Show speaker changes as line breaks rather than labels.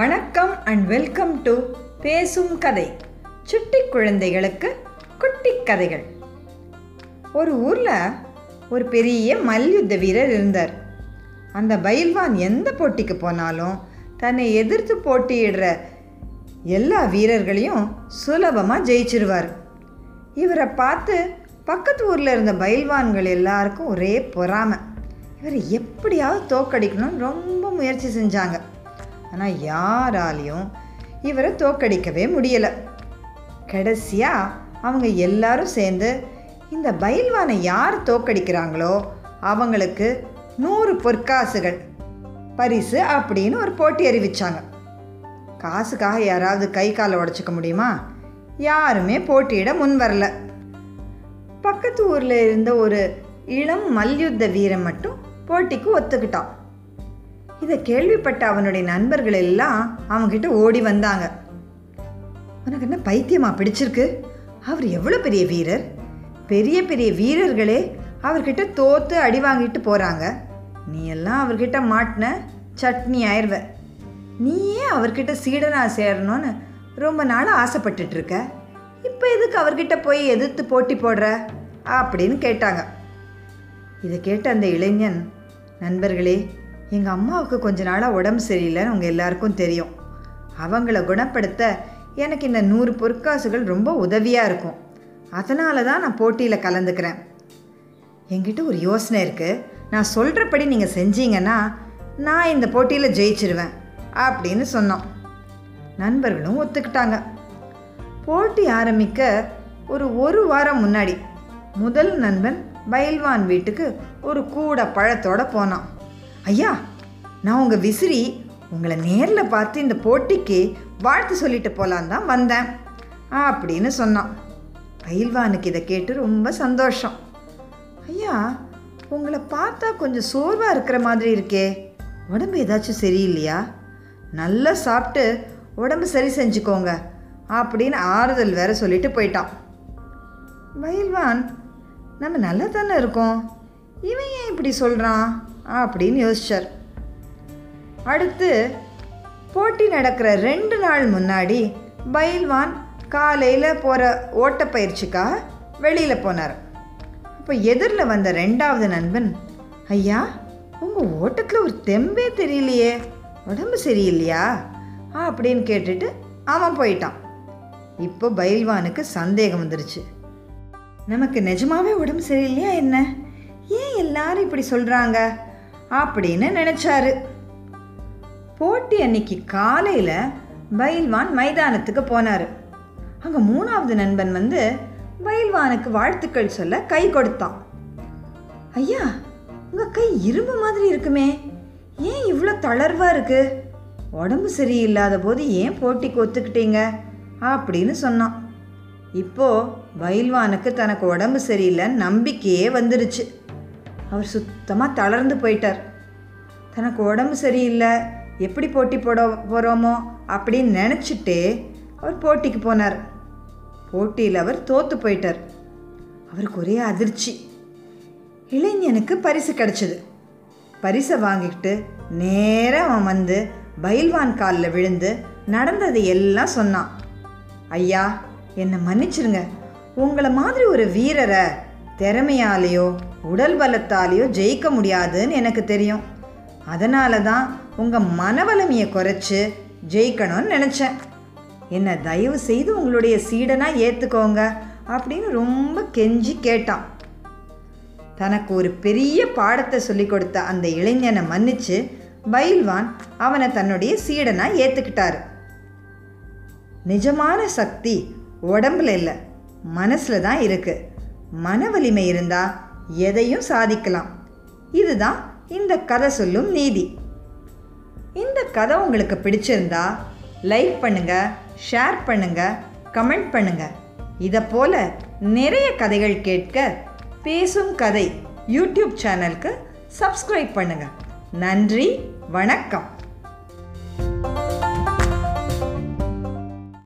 வணக்கம் and welcome to பேசும் கதை. சுட்டி குழந்தைகளுக்கு குட்டி கதைகள். ஒரு ஊரில் ஒரு பெரிய மல்யுத்த வீரர் இருந்தார். அந்த பயில்வான் எந்த போட்டிக்கு போனாலும் தன்னை எதிர்த்து போட்டியிடுற எல்லா வீரர்களையும் சுலபமாக ஜெயிச்சிருவார். இவரை பார்த்து பக்கத்து ஊரில் இருந்த பயில்வான்கள் எல்லாருக்கும் ஒரே பொறாமை. இவரை எப்படியாவது தோக்கடிக்கணும்னு ரொம்ப முயற்சி செஞ்சாங்க. ஆனால் யாராலையும் இவரை தோக்கடிக்கவே முடியலை. கடைசியாக அவங்க எல்லாரும் சேர்ந்து இந்த பயில்வானை யார் தோக்கடிக்கிறாங்களோ அவங்களுக்கு நூறு பொற்காசுகள் பரிசு அப்படின்னு ஒரு போட்டி அறிவித்தாங்க காசுக்காக யாராவது கை காலை உடச்சிக்க முடியுமா? யாருமே போட்டியிட முன் வரல. பக்கத்து ஊரில் இருந்த ஒரு இளம் மல்யுத்த வீரன் மட்டும் போட்டிக்கு ஒத்துக்கிட்டான். இதை கேள்விப்பட்ட அவனுடைய நண்பர்கள் எல்லாம் அவன்கிட்ட ஓடி வந்தாங்க. உனக்கு என்ன பைத்தியமா பிடிச்சிருக்கு? அவர் எவ்வளோ பெரிய வீரர்? பெரிய பெரிய வீரர்களே அவர்கிட்ட தோத்து அடி வாங்கிட்டு போகிறாங்க நீ எல்லாம் அவர்கிட்ட மாட்டின சட்னி ஆயிடுவ நீயே அவர்கிட்ட சீடனாக சேரணும்னு ரொம்ப நாளாக ஆசைப்பட்டுட்டு இருக்க. இப்போ எதுக்கு அவர்கிட்ட போய் எதிர்த்து போட்டி போடுற? அப்படின்னு கேட்டாங்க. இதை கேட்ட அந்த இளைஞன் நண்பர்களே எங்கள் அம்மாவுக்கு கொஞ்ச நாளாக உடம்பு சரியில்லைன்னு உங்கள் எல்லாருக்கும் தெரியும். அவங்கள குணப்படுத்த எனக்கு இந்த நூறு பொற்காசுகள் ரொம்ப உதவியாக இருக்கும். அதனால தான் நான் போட்டியில் கலந்துக்கிறேன். என்கிட்ட ஒரு யோசனை இருக்குது நான் சொல்கிறபடி நீங்கள் செஞ்சீங்கன்னா நான் இந்த போட்டியில் ஜெயிச்சிருவேன் அப்படின்னு சொன்னோம் நண்பர்களும் ஒத்துக்கிட்டாங்க. போட்டி ஆரம்பிக்க ஒரு ஒரு வாரம் முன்னாடி முதல் நண்பன் பயில்வான் வீட்டுக்கு ஒரு கூட பழத்தோடு போனான். ஐயா நான் உங்கள் விசிறி உங்களை நேரில் பார்த்து இந்த போட்டிக்கு வாழ்த்து சொல்லிட்டு போகலான் தான் வந்தேன் அப்படின்னு சொன்னான். பயில்வானுக்கு இதை கேட்டு ரொம்ப சந்தோஷம். ஐயா உங்களை பார்த்தா கொஞ்சம் சோர்வாக இருக்கிற மாதிரி இருக்கே உடம்பு ஏதாச்சும் சரியில்லையா? நல்லா சாப்பிட்டு உடம்பு சரி செஞ்சுக்கோங்க அப்படின்னு ஆறுதல் வேற சொல்லிட்டு போயிட்டான். பயில்வான் நம்ம நல்லா தானே இருக்கோம் இவன் ஏன் இப்படி சொல்கிறான் அப்படின்னு யோசிச்சார். அடுத்து போட்டி நடக்கிற ரெண்டு நாள் முன்னாடி பயில்வான் காலையில் போகிற ஓட்டப்பயிற்சிக்காக வெளியில் போனார். அப்போ எதிரில் வந்த ரெண்டாவது நண்பன் ஐயா உங்கள் ஓட்டத்தில் ஒரு தெம்பே தெரியலையே உடம்பு சரியில்லையா? அப்படின்னு கேட்டுட்டு அவன் போயிட்டான். இப்போ பயில்வானுக்கு சந்தேகம் வந்துருச்சு. நமக்கு நிஜமாவே உடம்பு சரியில்லையா என்ன? ஏன் எல்லாரும் இப்படி சொல்கிறாங்க அப்படின்னு நினச்சாரு. போட்டி அன்னைக்கு காலையில் பயில்வான் மைதானத்துக்கு போனார். அங்கே மூணாவது நண்பன் வந்து பயில்வானுக்கு வாழ்த்துக்கள் சொல்ல கை கொடுத்தான். ஐயா உங்கள் கை இரும்பு மாதிரி இருக்குமே. ஏன் இவ்வளோ தளர்வாக இருக்குது உடம்பு சரியில்லாத போது ஏன் போட்டிக்கு ஒத்துக்கிட்டீங்க? அப்படின்னு சொன்னான். இப்போது பயில்வானுக்கு தனக்கு உடம்பு சரியில்லைன்னு நம்பிக்கையே வந்துருச்சு. அவர் சுத்தமாக தளர்ந்து போயிட்டார். தனக்கு உடம்பு சரியில்லை எப்படி போட்டி போட போகிறோமோ அப்படின்னு நினச்சிட்டு அவர் போட்டிக்கு போனார். போட்டியில் அவர் தோற்று போயிட்டார். அவருக்கு ஒரே அதிர்ச்சி. இளைஞனுக்கு பரிசு கிடச்சிது. பரிசை வாங்கிக்கிட்டு நேராக அவன் வந்து பயில்வான் காலில் விழுந்து நடந்ததை எல்லாம் சொன்னான். ஐயா என்னை மன்னிச்சிருங்க. உங்களை மாதிரி ஒரு வீரரை திறமையாலேயோ உடல் பலத்தாலேயோ ஜெயிக்க முடியாதுன்னு எனக்கு தெரியும். அதனால தான் உங்கள் மனவலிமையை குறைச்சி ஜெயிக்கணும்னு நினச்சேன். என்னை தயவு செய்து உங்களுடைய சீடனாக ஏற்றுக்கோங்க அப்படின்னு ரொம்ப கெஞ்சி கேட்டான். தனக்கு ஒரு பெரிய பாடத்தை சொல்லி கொடுத்த அந்த இளைஞனை மன்னிச்சு பயில்வான் அவனை தன்னுடைய சீடனாக ஏற்றுக்கிட்டாரு நிஜமான சக்தி உடம்புல இல்லை மனசில் தான் இருக்குது மன வலிமை இருந்தால் எதையும் சாதிக்கலாம். இதுதான் இந்த கதை சொல்லும் நீதி. இந்த கதை உங்களுக்கு பிடிச்சிருந்தா லைக் பண்ணுங்க ஷேர் பண்ணுங்க கமெண்ட் பண்ணுங்க. இதை போல நிறைய கதைகள் கேட்க பேசும் கதை யூடியூப் சேனலுக்கு சப்ஸ்கிரைப் பண்ணுங்க. நன்றி வணக்கம்.